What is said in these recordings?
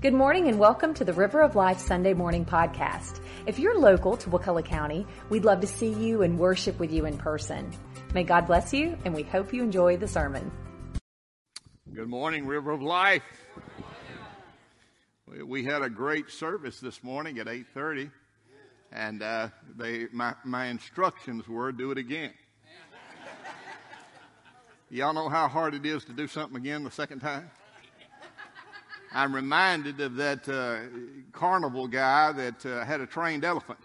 Good morning and welcome to the River of Life Sunday Morning Podcast. If you're local to Wakulla County, we'd love to see you and worship with you in person. May God bless you and we hope you enjoy the sermon. Good morning, River of Life. We had a great service this morning at 8:30, and uh, they my, my instructions were do it again. Y'all know how hard it is to do something again the second time. I'm reminded of that uh, carnival guy that uh, had a trained elephant,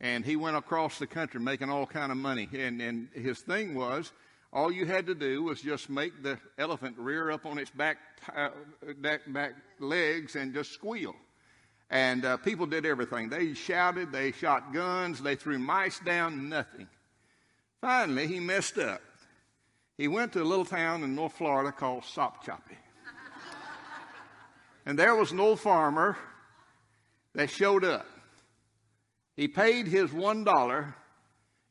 and he went across the country making all kind of money. And, and his thing was, all you had to do was just make the elephant rear up on its back uh, back, back legs and just squeal. And uh, people did everything. They shouted, they shot guns, they threw mice down, nothing. Finally, he messed up. He went to a little town in North Florida called Sopchoppy. And there was an old farmer that showed up. He paid his one dollar,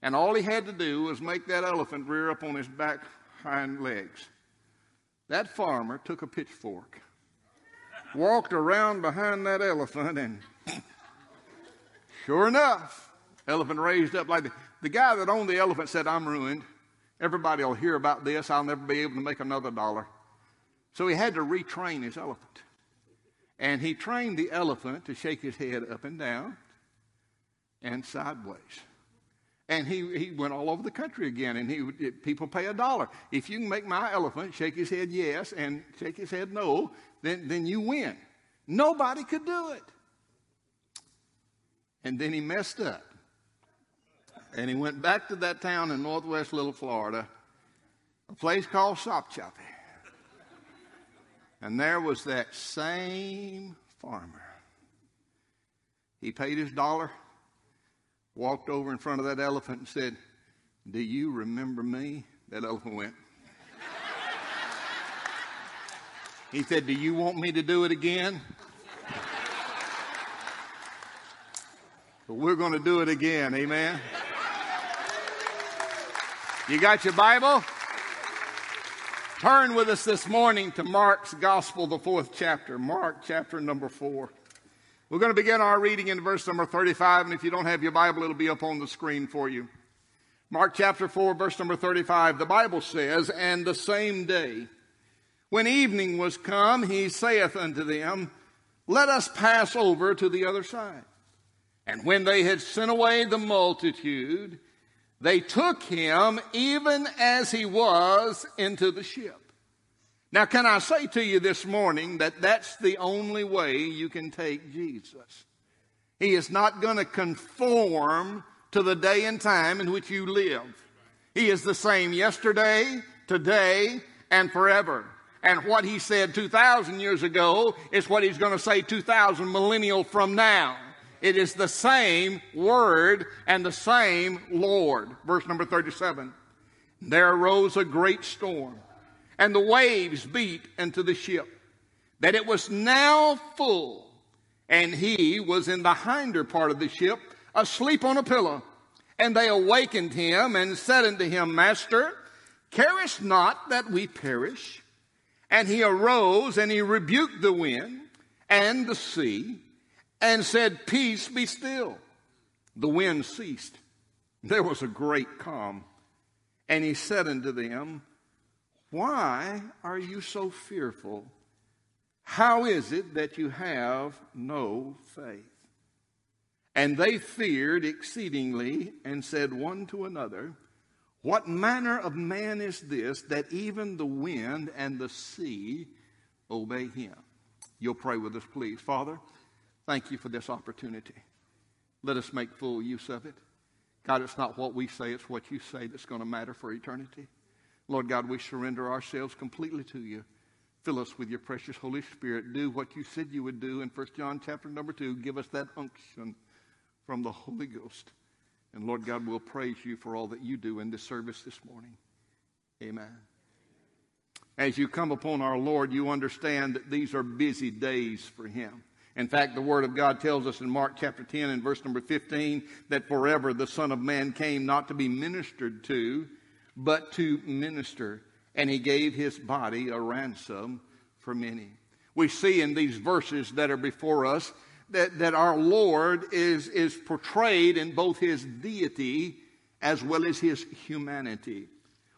and all he had to do was make that elephant rear up on his back hind legs. That farmer took a pitchfork, walked around behind that elephant, and sure enough, elephant raised up like the, the guy that owned the elephant said, I'm ruined. Everybody will hear about this. I'll never be able to make another dollar. So he had to retrain his elephant. And he trained the elephant to shake his head up and down and sideways. And he, he went all over the country again, and he people pay a dollar. If you can make my elephant shake his head yes and shake his head no, then, then you win. Nobody could do it. And then he messed up. And he went back to that town in northwest Little Florida, a place called Sopchoppy. And there was that same farmer. He paid his dollar, walked over in front of that elephant and said, Do you remember me? That elephant went. he said, Do you want me to do it again? but we're going to do it again. Amen. You got your Bible? Turn with us this morning to Mark's Gospel, the fourth chapter, Mark chapter number four. We're going to begin our reading in verse number 35, and if you don't have your Bible, it'll be up on the screen for you. Mark chapter 4, verse number 35, the Bible says, And the same day, when evening was come, he saith unto them, Let us pass over to the other side. And when they had sent away the multitude, they took him even as he was into the ship. Now, can I say to you this morning that that's the only way you can take Jesus? He is not going to conform to the day and time in which you live. He is the same yesterday, today, and forever. And what he said 2,000 years ago is what he's going to say 2,000 millennial from now. It is the same word and the same Lord. Verse number 37. There arose a great storm, and the waves beat into the ship, that it was now full, and he was in the hinder part of the ship, asleep on a pillow. And they awakened him and said unto him, Master, carest not that we perish? And he arose and he rebuked the wind and the sea and said, Peace be still. The wind ceased. There was a great calm. And he said unto them, Why are you so fearful? How is it that you have no faith? And they feared exceedingly and said one to another, What manner of man is this that even the wind and the sea obey him? You'll pray with us, please. Father, Thank you for this opportunity. Let us make full use of it. God, it's not what we say, it's what you say that's going to matter for eternity. Lord God, we surrender ourselves completely to you. Fill us with your precious Holy Spirit. Do what you said you would do in 1 John chapter number 2. Give us that unction from the Holy Ghost. And Lord God, we'll praise you for all that you do in this service this morning. Amen. As you come upon our Lord, you understand that these are busy days for him. In fact, the Word of God tells us in Mark chapter 10 and verse number 15 that forever the Son of Man came not to be ministered to, but to minister. And he gave his body a ransom for many. We see in these verses that are before us that, that our Lord is, is portrayed in both his deity as well as his humanity.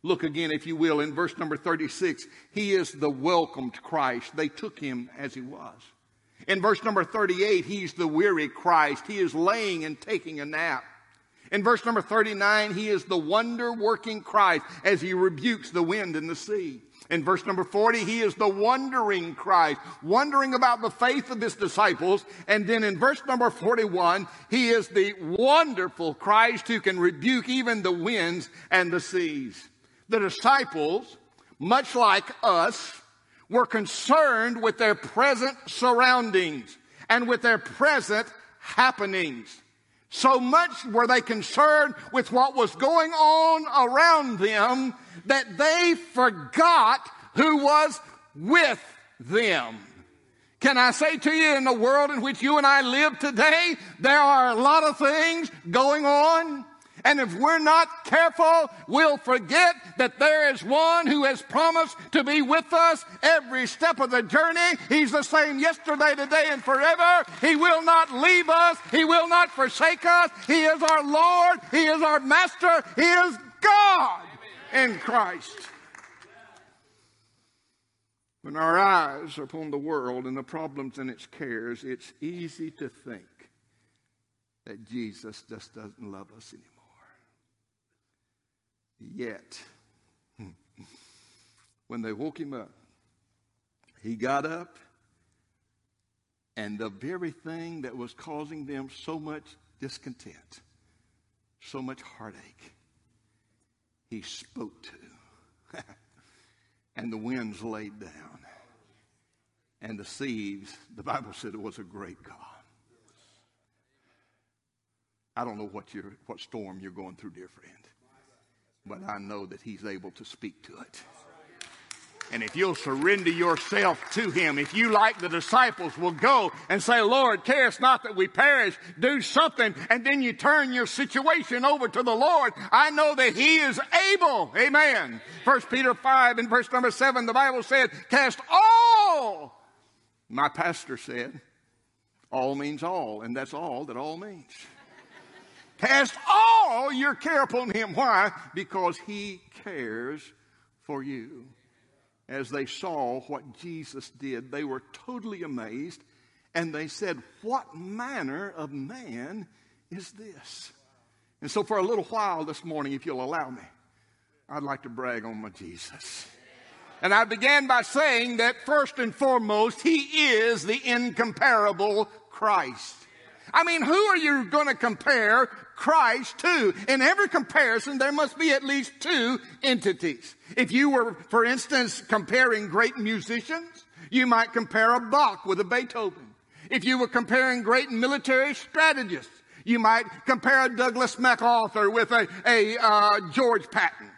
Look again, if you will, in verse number 36. He is the welcomed Christ. They took him as he was. In verse number 38, he's the weary Christ. He is laying and taking a nap. In verse number 39, he is the wonder working Christ as he rebukes the wind and the sea. In verse number 40, he is the wondering Christ, wondering about the faith of his disciples. And then in verse number 41, he is the wonderful Christ who can rebuke even the winds and the seas. The disciples, much like us, were concerned with their present surroundings and with their present happenings. So much were they concerned with what was going on around them that they forgot who was with them. Can I say to you, in the world in which you and I live today, there are a lot of things going on and if we're not careful, we'll forget that there is one who has promised to be with us every step of the journey. He's the same yesterday, today, and forever. He will not leave us. He will not forsake us. He is our Lord. He is our Master. He is God in Christ. When our eyes are upon the world and the problems and its cares, it's easy to think that Jesus just doesn't love us anymore yet. When they woke him up, he got up, and the very thing that was causing them so much discontent, so much heartache, he spoke to. and the winds laid down. And the seas, the Bible said it was a great God. I don't know what, you what storm you're going through, dear friend but I know that He's able to speak to it. And if you'll surrender yourself to Him, if you, like the disciples, will go and say, Lord, care us not that we perish, do something, and then you turn your situation over to the Lord, I know that He is able. Amen. First Peter 5 and verse number 7, the Bible said, cast all. My pastor said, all means all, and that's all that all means. Cast all your care upon him. Why? Because he cares for you. As they saw what Jesus did, they were totally amazed and they said, What manner of man is this? And so, for a little while this morning, if you'll allow me, I'd like to brag on my Jesus. And I began by saying that first and foremost, He is the incomparable Christ. I mean, who are you going to compare Christ to? In every comparison, there must be at least two entities. If you were, for instance, comparing great musicians, you might compare a Bach with a Beethoven. If you were comparing great military strategists, you might compare a Douglas MacArthur with a, a uh, George Patton.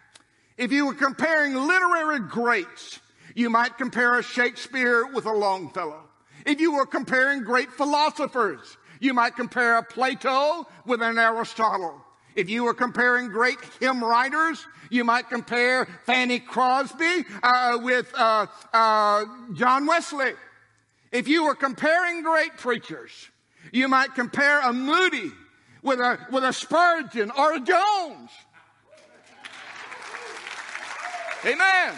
If you were comparing literary greats, you might compare a Shakespeare with a Longfellow. If you were comparing great philosophers, you might compare a Plato with an Aristotle. If you were comparing great hymn writers, you might compare Fanny Crosby uh, with uh, uh, John Wesley. If you were comparing great preachers, you might compare a Moody with a, with a Spurgeon or a Jones. Amen.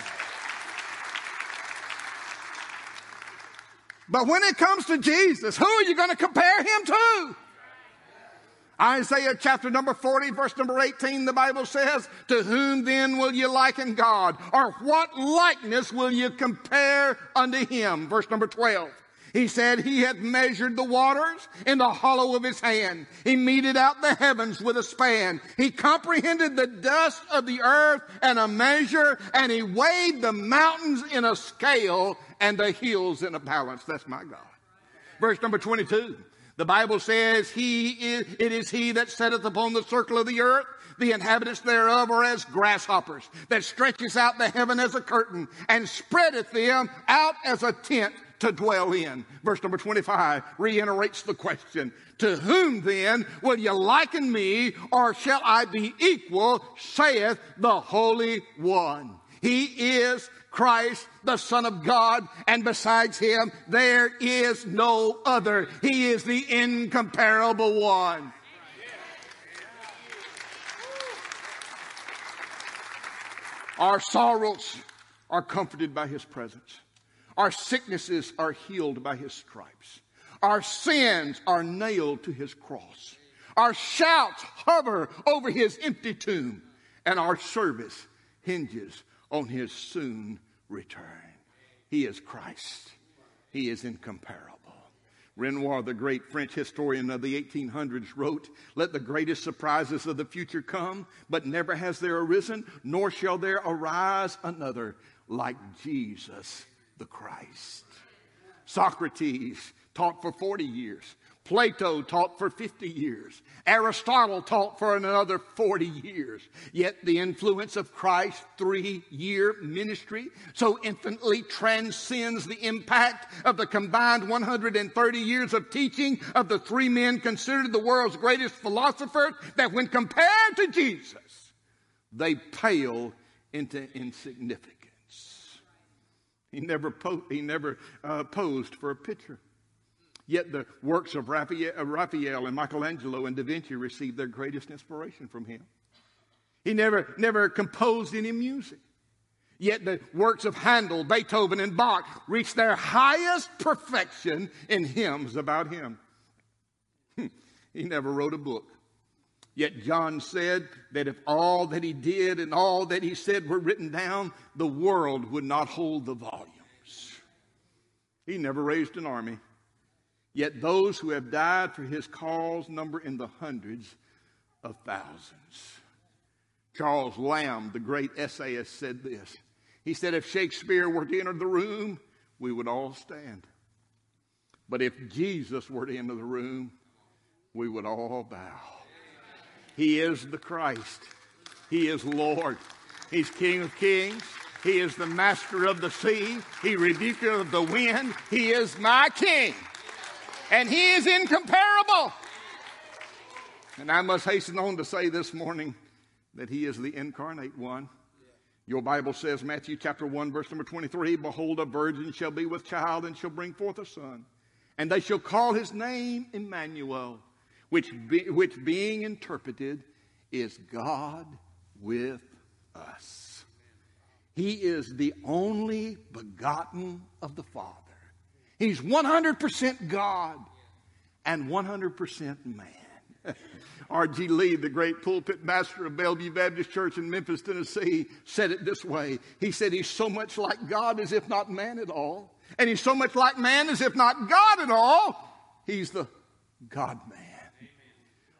But when it comes to Jesus, who are you going to compare him to? Isaiah chapter number 40, verse number 18, the Bible says, To whom then will you liken God? Or what likeness will you compare unto him? Verse number 12. He said he had measured the waters in the hollow of his hand. He meted out the heavens with a span. He comprehended the dust of the earth and a measure, and he weighed the mountains in a scale and the hills in a balance. That's my God. Verse number 22. The Bible says, He is, it is He that setteth upon the circle of the earth. The inhabitants thereof are as grasshoppers, that stretches out the heaven as a curtain, and spreadeth them out as a tent to dwell in. Verse number 25 reiterates the question, To whom then will you liken me, or shall I be equal, saith the Holy One. He is Christ, the Son of God, and besides him, there is no other. He is the incomparable one. Our sorrows are comforted by his presence. Our sicknesses are healed by his stripes. Our sins are nailed to his cross. Our shouts hover over his empty tomb, and our service hinges on his soon return. He is Christ. He is incomparable. Renan, the great French historian of the 1800s, wrote, Let the greatest surprises of the future come, but never has there arisen, nor shall there arise another like Jesus the Christ. Socrates taught for 40 years. Plato taught for 50 years. Aristotle taught for another 40 years. Yet the influence of Christ's three year ministry so infinitely transcends the impact of the combined 130 years of teaching of the three men considered the world's greatest philosophers that when compared to Jesus, they pale into insignificance. He never, po- he never uh, posed for a picture. Yet the works of Raphael and Michelangelo and Da Vinci received their greatest inspiration from him. He never, never composed any music. Yet the works of Handel, Beethoven, and Bach reached their highest perfection in hymns about him. he never wrote a book. Yet John said that if all that he did and all that he said were written down, the world would not hold the volumes. He never raised an army. Yet those who have died for his cause number in the hundreds of thousands. Charles Lamb, the great essayist, said this. He said, If Shakespeare were to enter the room, we would all stand. But if Jesus were to enter the room, we would all bow. He is the Christ. He is Lord. He's King of kings. He is the master of the sea. He rebuker of the wind. He is my king and he is incomparable. And I must hasten on to say this morning that he is the incarnate one. Your Bible says, Matthew chapter 1, verse number 23 Behold, a virgin shall be with child and shall bring forth a son, and they shall call his name Emmanuel, which, be, which being interpreted is God with us. He is the only begotten of the Father. He's 100% God and 100% man. R.G. Lee, the great pulpit master of Bellevue Baptist Church in Memphis, Tennessee, said it this way. He said, He's so much like God as if not man at all. And he's so much like man as if not God at all. He's the God man.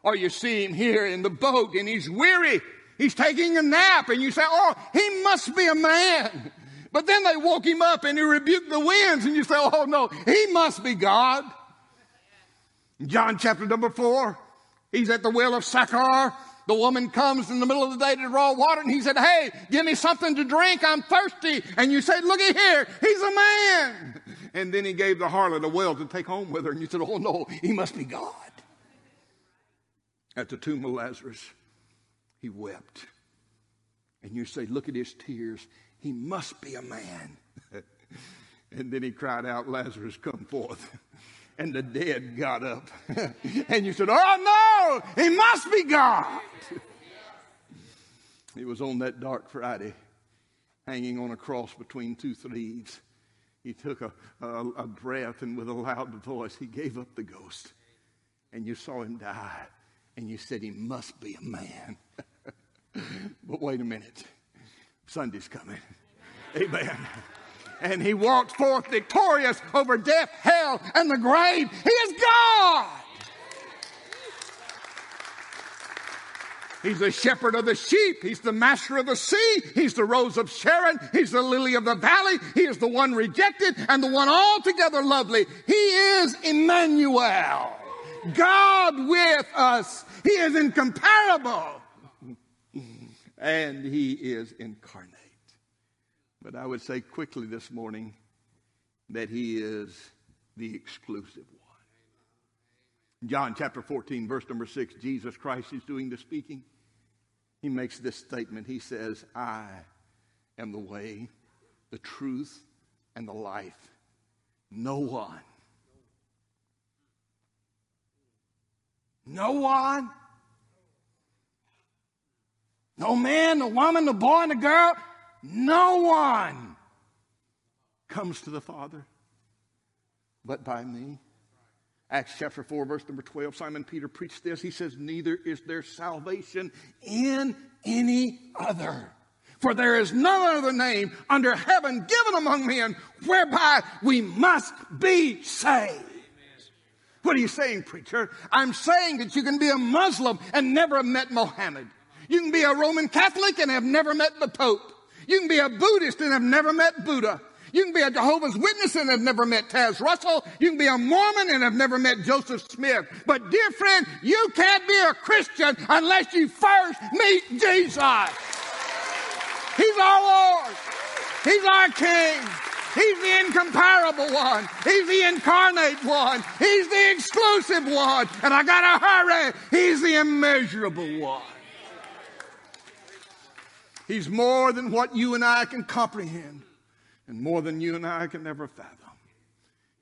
Or you see him here in the boat and he's weary. He's taking a nap and you say, Oh, he must be a man. But then they woke him up and he rebuked the winds, and you say, Oh no, he must be God. John chapter number four, he's at the well of Sychar. The woman comes in the middle of the day to draw water, and he said, Hey, give me something to drink. I'm thirsty. And you say, Looky here, he's a man. And then he gave the harlot a well to take home with her, and you said, Oh no, he must be God. At the tomb of Lazarus, he wept. And you say, Look at his tears. He must be a man. and then he cried out, Lazarus, come forth. And the dead got up. and you said, Oh no, he must be God. He was on that dark Friday, hanging on a cross between two thieves. He took a, a, a breath and with a loud voice, he gave up the ghost. And you saw him die. And you said, He must be a man. but wait a minute. Sunday's coming. Amen. And he walked forth victorious over death, hell, and the grave. He is God. He's the shepherd of the sheep. He's the master of the sea. He's the rose of Sharon. He's the lily of the valley. He is the one rejected and the one altogether lovely. He is Emmanuel. God with us. He is incomparable and he is incarnate. But I would say quickly this morning that he is the exclusive one. John chapter 14, verse number 6, Jesus Christ is doing the speaking. He makes this statement. He says, I am the way, the truth, and the life. No one. No one. No man, no woman, no boy, no girl. No one comes to the Father but by me. Acts chapter 4, verse number 12, Simon Peter preached this. He says, Neither is there salvation in any other. For there is no other name under heaven given among men whereby we must be saved. What are you saying, preacher? I'm saying that you can be a Muslim and never have met Mohammed. You can be a Roman Catholic and have never met the Pope. You can be a Buddhist and have never met Buddha. You can be a Jehovah's Witness and have never met Taze Russell. You can be a Mormon and have never met Joseph Smith. But dear friend, you can't be a Christian unless you first meet Jesus. He's our Lord. He's our King. He's the incomparable one. He's the incarnate one. He's the exclusive one. And I gotta hurry. He's the immeasurable one. He's more than what you and I can comprehend and more than you and I can ever fathom.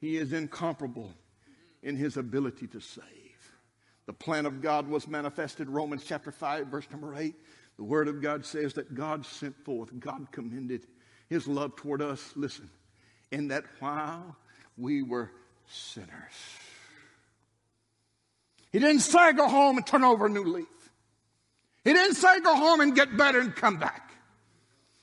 He is incomparable in his ability to save. The plan of God was manifested, Romans chapter 5, verse number 8. The Word of God says that God sent forth, God commended his love toward us, listen, in that while we were sinners. He didn't say go home and turn over a new leaf. He didn't say go home and get better and come back.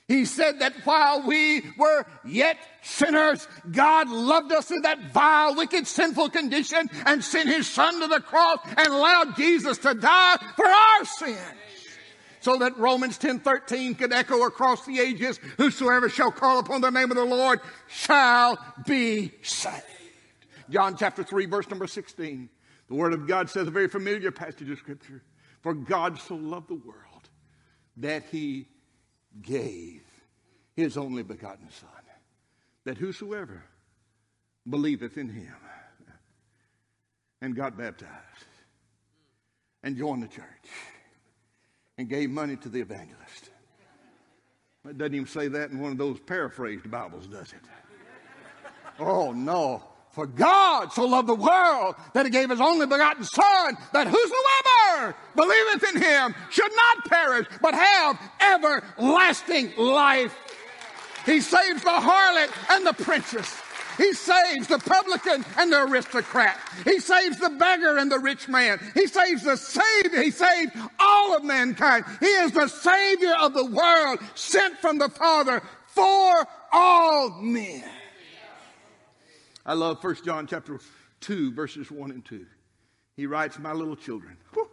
He said that while we were yet sinners, God loved us in that vile, wicked, sinful condition and sent his son to the cross and allowed Jesus to die for our sins. So that Romans 10 13 could echo across the ages, whosoever shall call upon the name of the Lord shall be saved. John chapter 3, verse number 16. The Word of God says a very familiar passage of Scripture. For God so loved the world that he gave his only begotten Son, that whosoever believeth in him and got baptized and joined the church and gave money to the evangelist. It doesn't even say that in one of those paraphrased Bibles, does it? Oh, no. For God so loved the world that he gave his only begotten Son, that whosoever believeth in him should not perish, but have everlasting life. He saves the harlot and the princess. He saves the publican and the aristocrat. He saves the beggar and the rich man. He saves the Savior. He saved all of mankind. He is the Savior of the world, sent from the Father for all men. I love 1 John chapter 2, verses 1 and 2. He writes, My little children.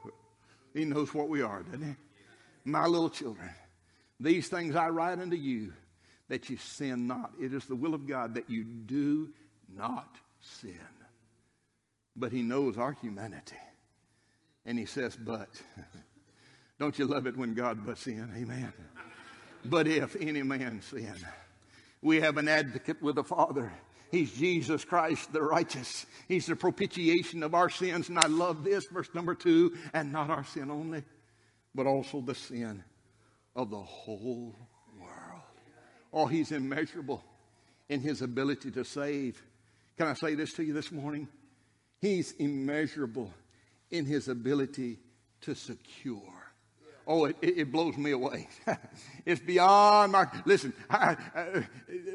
He knows what we are, doesn't he? My little children. These things I write unto you that you sin not. It is the will of God that you do not sin. But he knows our humanity. And he says, But. Don't you love it when God butts in? Amen. But if any man sin, we have an advocate with the Father He's Jesus Christ the righteous. He's the propitiation of our sins. And I love this, verse number two, and not our sin only, but also the sin of the whole. Oh, he's immeasurable in his ability to save. Can I say this to you this morning? He's immeasurable in his ability to secure. Oh, it, it, blows me away. it's beyond my. Listen, I, I,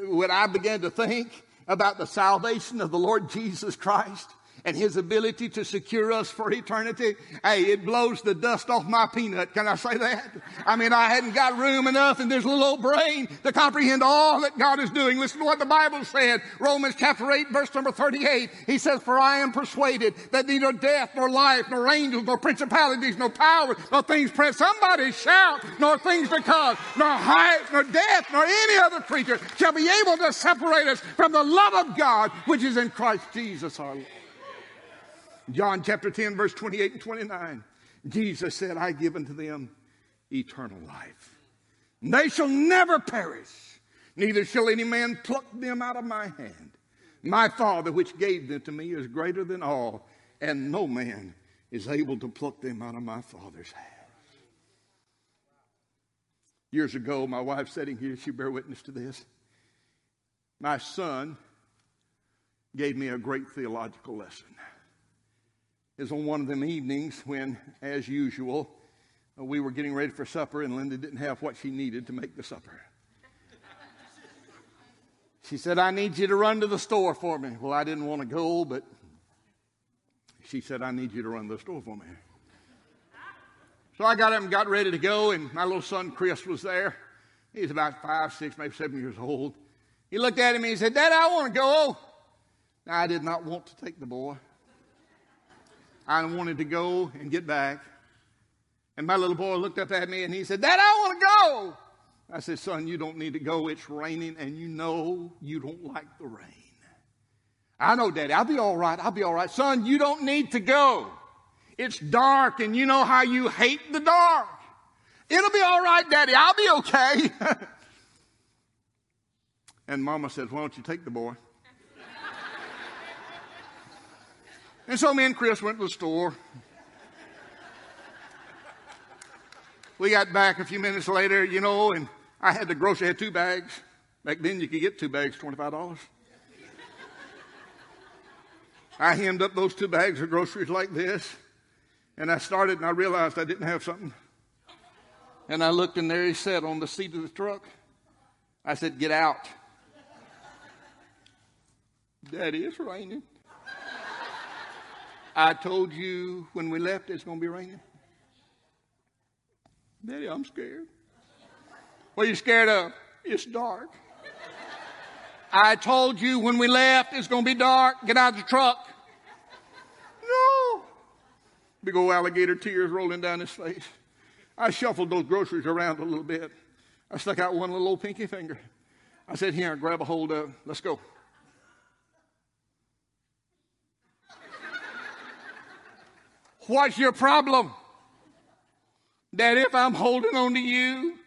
when I began to think about the salvation of the Lord Jesus Christ and his ability to secure us for eternity, hey, it blows the dust off my peanut. Can I say that? I mean, I hadn't got room enough in this little old brain to comprehend all that God is doing. Listen to what the Bible said. Romans chapter 8, verse number 38. He says, For I am persuaded that neither death, nor life, nor angels, nor principalities, nor powers, nor things present. Somebody shout, nor things to come, nor height, nor death, nor any other creature shall be able to separate us from the love of God which is in Christ Jesus our Lord. John chapter 10, verse 28 and 29. Jesus said, I give unto them eternal life. And they shall never perish, neither shall any man pluck them out of my hand. My Father, which gave them to me, is greater than all, and no man is able to pluck them out of my Father's hand. Years ago, my wife sitting here, she bear witness to this. My son gave me a great theological lesson. Was on one of them evenings when, as usual, we were getting ready for supper and Linda didn't have what she needed to make the supper. She said, I need you to run to the store for me. Well, I didn't want to go, but she said, I need you to run to the store for me. So I got up and got ready to go, and my little son Chris was there. He's about five, six, maybe seven years old. He looked at him and he said, Dad, I want to go. Now, I did not want to take the boy. I wanted to go and get back. And my little boy looked up at me and he said, Dad, I want to go. I said, Son, you don't need to go. It's raining and you know you don't like the rain. I know, Daddy. I'll be all right. I'll be all right. Son, you don't need to go. It's dark and you know how you hate the dark. It'll be all right, Daddy. I'll be okay. and Mama said, Why don't you take the boy? And so me and Chris went to the store. We got back a few minutes later, you know, and I had the grocery, I had two bags. Back then you could get two bags, $25. I hemmed up those two bags of groceries like this, and I started and I realized I didn't have something. And I looked and there he sat on the seat of the truck. I said, Get out. Daddy, it's raining. I told you when we left it's going to be raining. Daddy, I'm scared. What are you scared of? It's dark. I told you when we left it's going to be dark. Get out of the truck. No. Big old alligator tears rolling down his face. I shuffled those groceries around a little bit. I stuck out one little old pinky finger. I said, Here, grab a hold of, let's go. What's your problem? That if I'm holding on to you,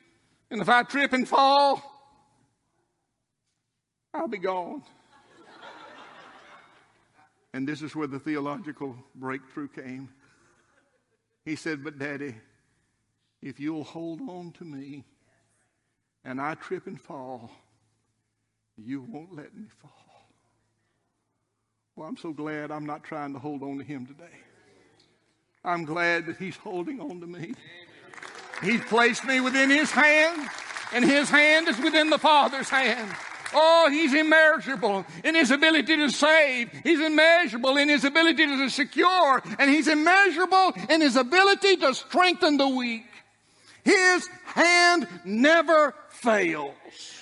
and if I trip and fall, I'll be gone. and this is where the theological breakthrough came. He said, But daddy, if you'll hold on to me and I trip and fall, you won't let me fall. Well, I'm so glad I'm not trying to hold on to him today. I'm glad that he's holding on to me. He's placed me within his hand, and his hand is within the Father's hand. Oh, he's immeasurable in his ability to save. He's immeasurable in his ability to secure. And he's immeasurable in his ability to strengthen the weak. His hand never fails.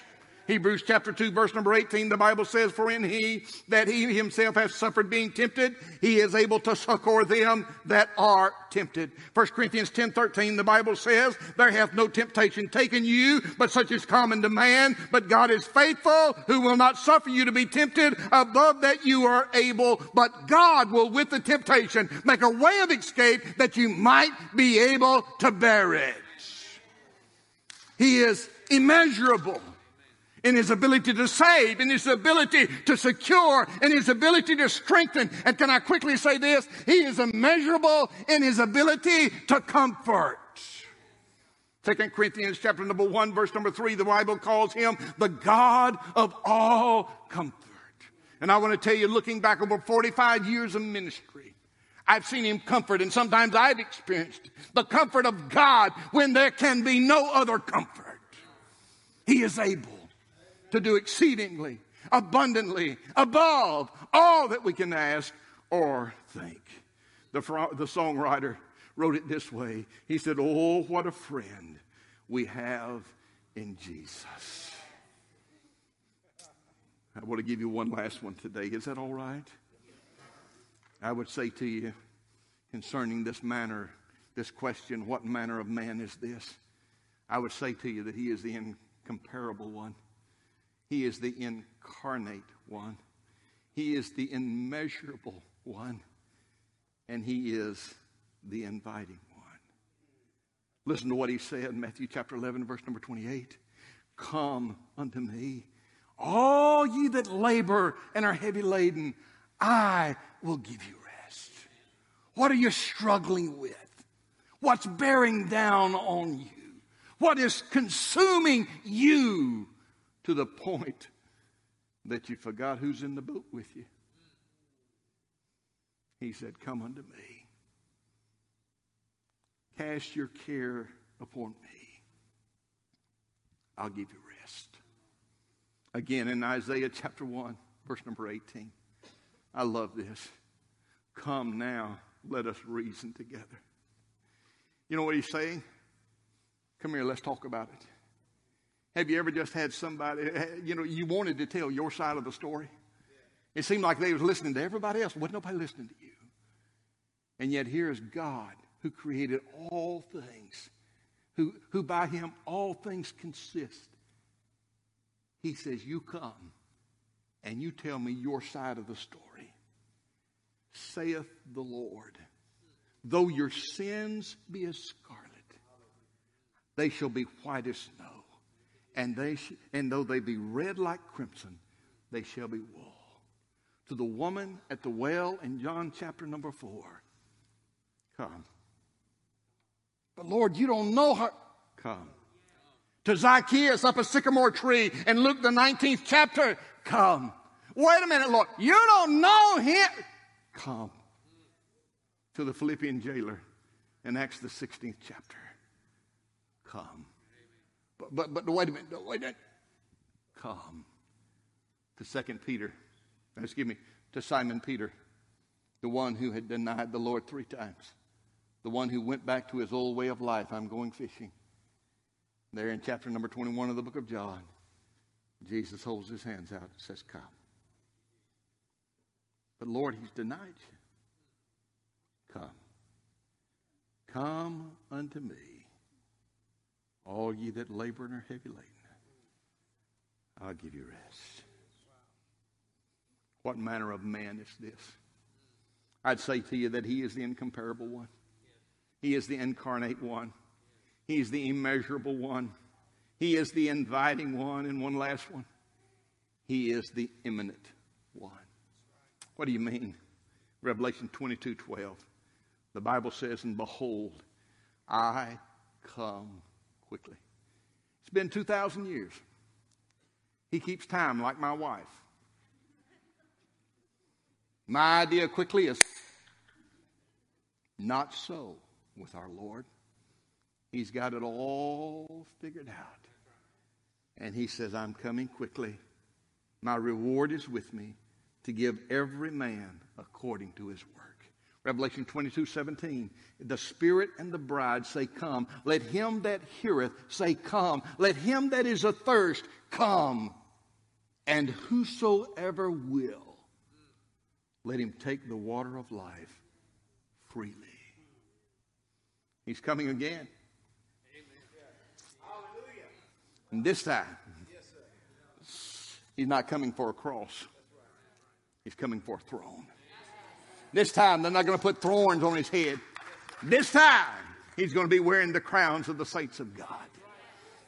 Hebrews chapter 2 verse number 18, the Bible says, For in he that he himself has suffered being tempted, he is able to succor them that are tempted. 1 Corinthians 10 13, the Bible says, There hath no temptation taken you, but such is common to man. But God is faithful, who will not suffer you to be tempted above that you are able, but God will with the temptation make a way of escape that you might be able to bear it. He is immeasurable in his ability to save, in his ability to secure, in his ability to strengthen. And can I quickly say this? He is immeasurable in his ability to comfort. Second Corinthians chapter number one, verse number three, the Bible calls him the God of all comfort. And I want to tell you, looking back over 45 years of ministry, I've seen him comfort, and sometimes I've experienced the comfort of God when there can be no other comfort. He is able to do exceedingly, abundantly, above all that we can ask or think. The, the songwriter wrote it this way He said, Oh, what a friend we have in Jesus. I want to give you one last one today. Is that all right? I would say to you concerning this manner, this question, what manner of man is this? I would say to you that he is the incomparable one. He is the incarnate one. He is the immeasurable one. And he is the inviting one. Listen to what he said in Matthew chapter 11, verse number 28. Come unto me, all ye that labor and are heavy laden, I will give you rest. What are you struggling with? What's bearing down on you? What is consuming you to the point that you forgot who's in the boat with you? He said, Come unto me. Cast your care upon me. I'll give you rest. Again in Isaiah chapter 1, verse number 18. I love this. Come now, let us reason together. You know what he's saying? Come here, let's talk about it. Have you ever just had somebody, you know, you wanted to tell your side of the story? It seemed like they was listening to everybody else. Wasn't nobody listening to you. And yet here is God who created all things, who, who by him all things consist. He says, You come and you tell me your side of the story. Saith the Lord, though your sins be as scarlet, they shall be white as snow. And, they sh- and though they be red like crimson, they shall be wool. To the woman at the well in John chapter number four, come. But Lord, you don't know her. Come. To Zacchaeus up a sycamore tree in Luke the 19th chapter, come. Wait a minute, Lord. You don't know him. Come. To the Philippian jailer in Acts the 16th chapter. Come. But, but, but wait a minute. Wait a minute. Come. To Second Peter. Excuse me. To Simon Peter, the one who had denied the Lord three times the one who went back to his old way of life. I'm going fishing. There in chapter number 21 of the book of John, Jesus holds his hands out and says, Come. But Lord, he's denied you. Come. Come unto me, all ye that labor and are heavy laden. I'll give you rest. What manner of man is this? I'd say to you that he is the incomparable one. He is the incarnate one. He is the immeasurable one. He is the inviting one. And one last one. He is the imminent one. What do you mean? Revelation 22 12. The Bible says, And behold, I come quickly. It's been 2,000 years. He keeps time like my wife. My idea quickly is not so with our Lord. He's got it all figured out. And he says, I'm coming quickly. My reward is with me to give every man according to his work. Revelation 22, 17. The Spirit and the bride say, Come. Let him that heareth say, Come. Let him that is athirst come. And whosoever will, let him take the water of life freely. He's coming again. And this time, he's not coming for a cross. He's coming for a throne. This time, they're not going to put thorns on his head. This time, he's going to be wearing the crowns of the saints of God.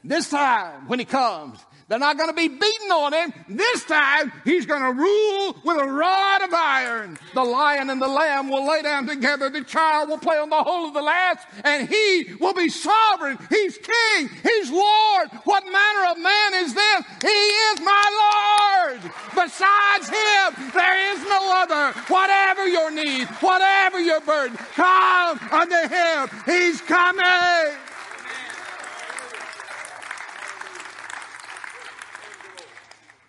This time, when he comes, they're not going to be beaten on him. This time, he's going to rule with a rod of iron. The lion and the lamb will lay down together. The child will play on the hole of the last, and he will be sovereign. He's king. He's Lord. What manner of man is this? He is my Lord. Besides him, there is no other. Whatever your need, whatever your burden, come unto him. He's coming.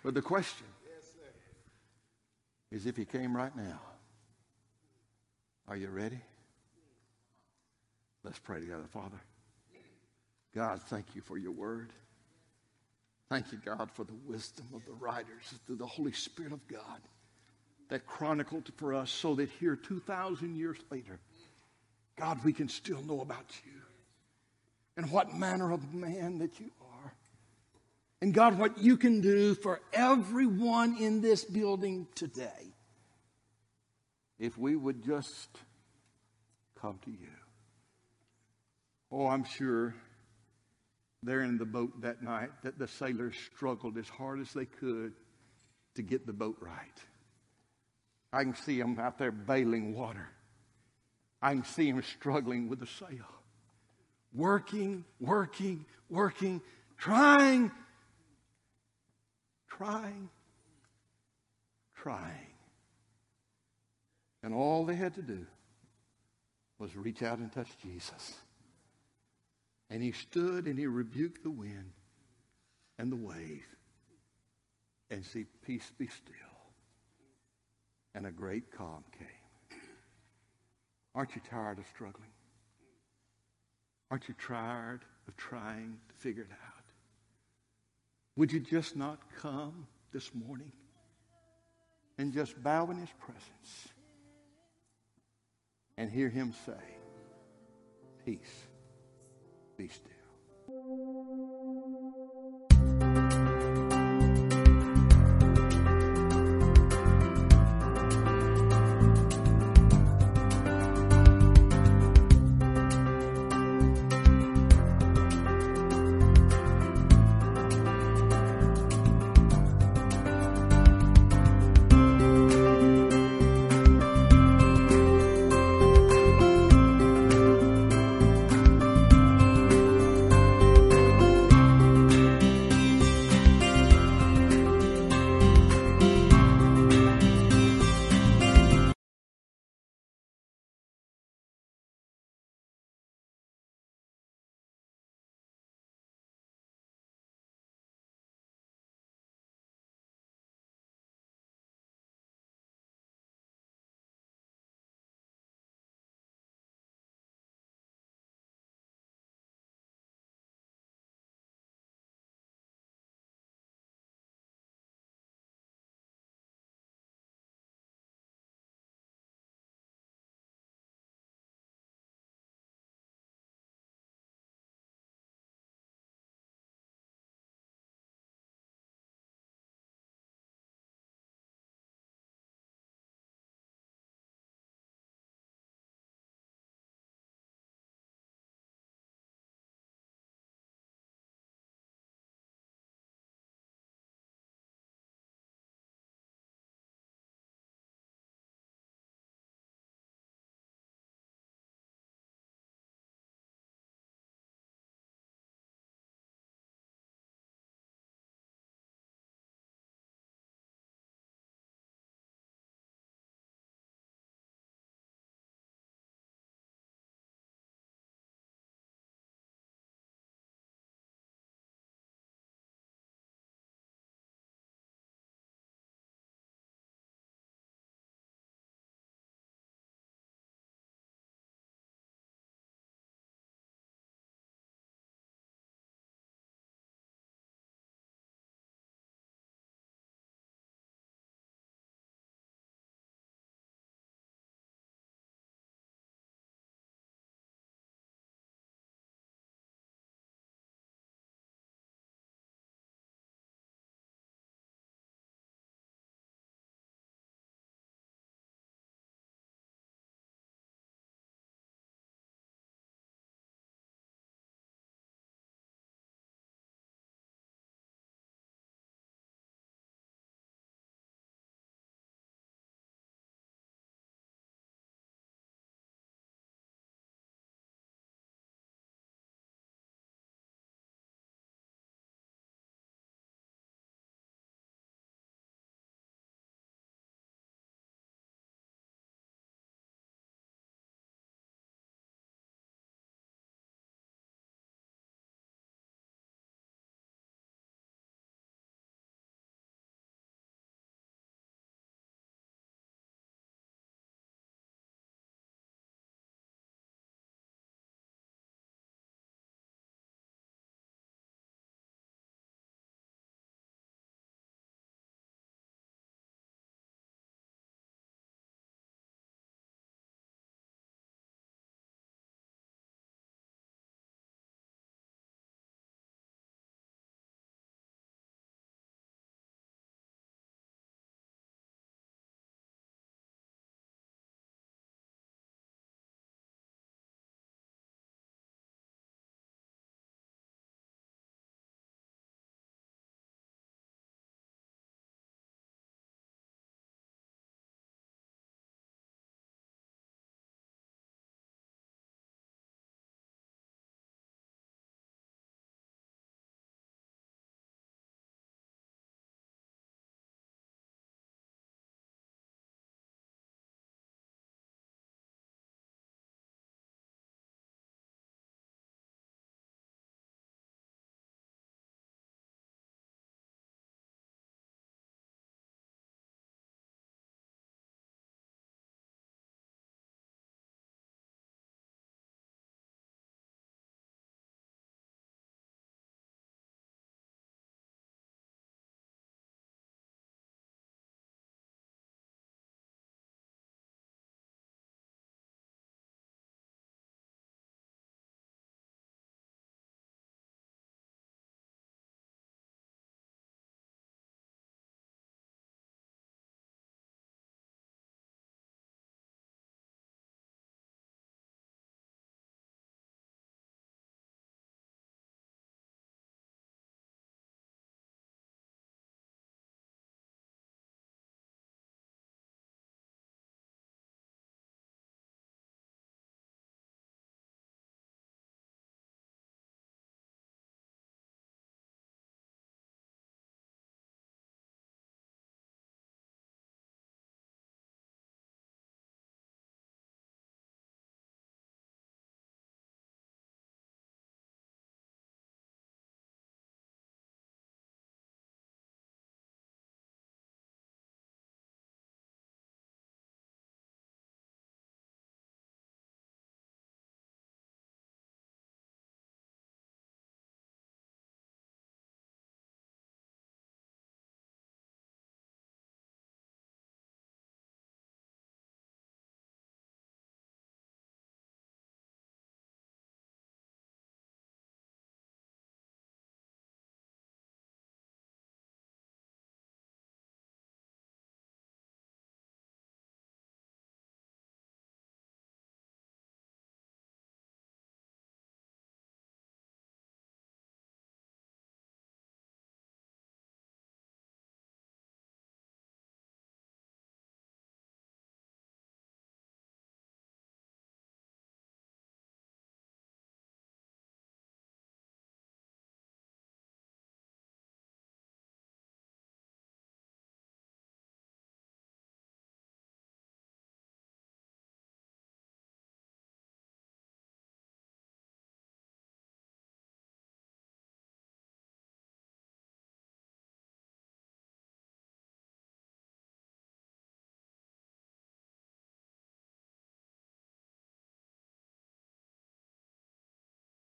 But the question is if he came right now, are you ready? Let's pray together, Father. God, thank you for your word. Thank you, God, for the wisdom of the writers through the Holy Spirit of God that chronicled for us so that here, 2,000 years later, God, we can still know about you and what manner of man that you. And God, what you can do for everyone in this building today if we would just come to you. Oh, I'm sure there in the boat that night that the sailors struggled as hard as they could to get the boat right. I can see them out there bailing water. I can see them struggling with the sail. working, working, working, trying, trying, trying. And all they had to do was reach out and touch Jesus. And he stood and he rebuked the wind and the wave and see peace be still. And a great calm came. Aren't you tired of struggling? Aren't you tired of trying to figure it out? Would you just not come this morning and just bow in his presence and hear him say, Peace, be still.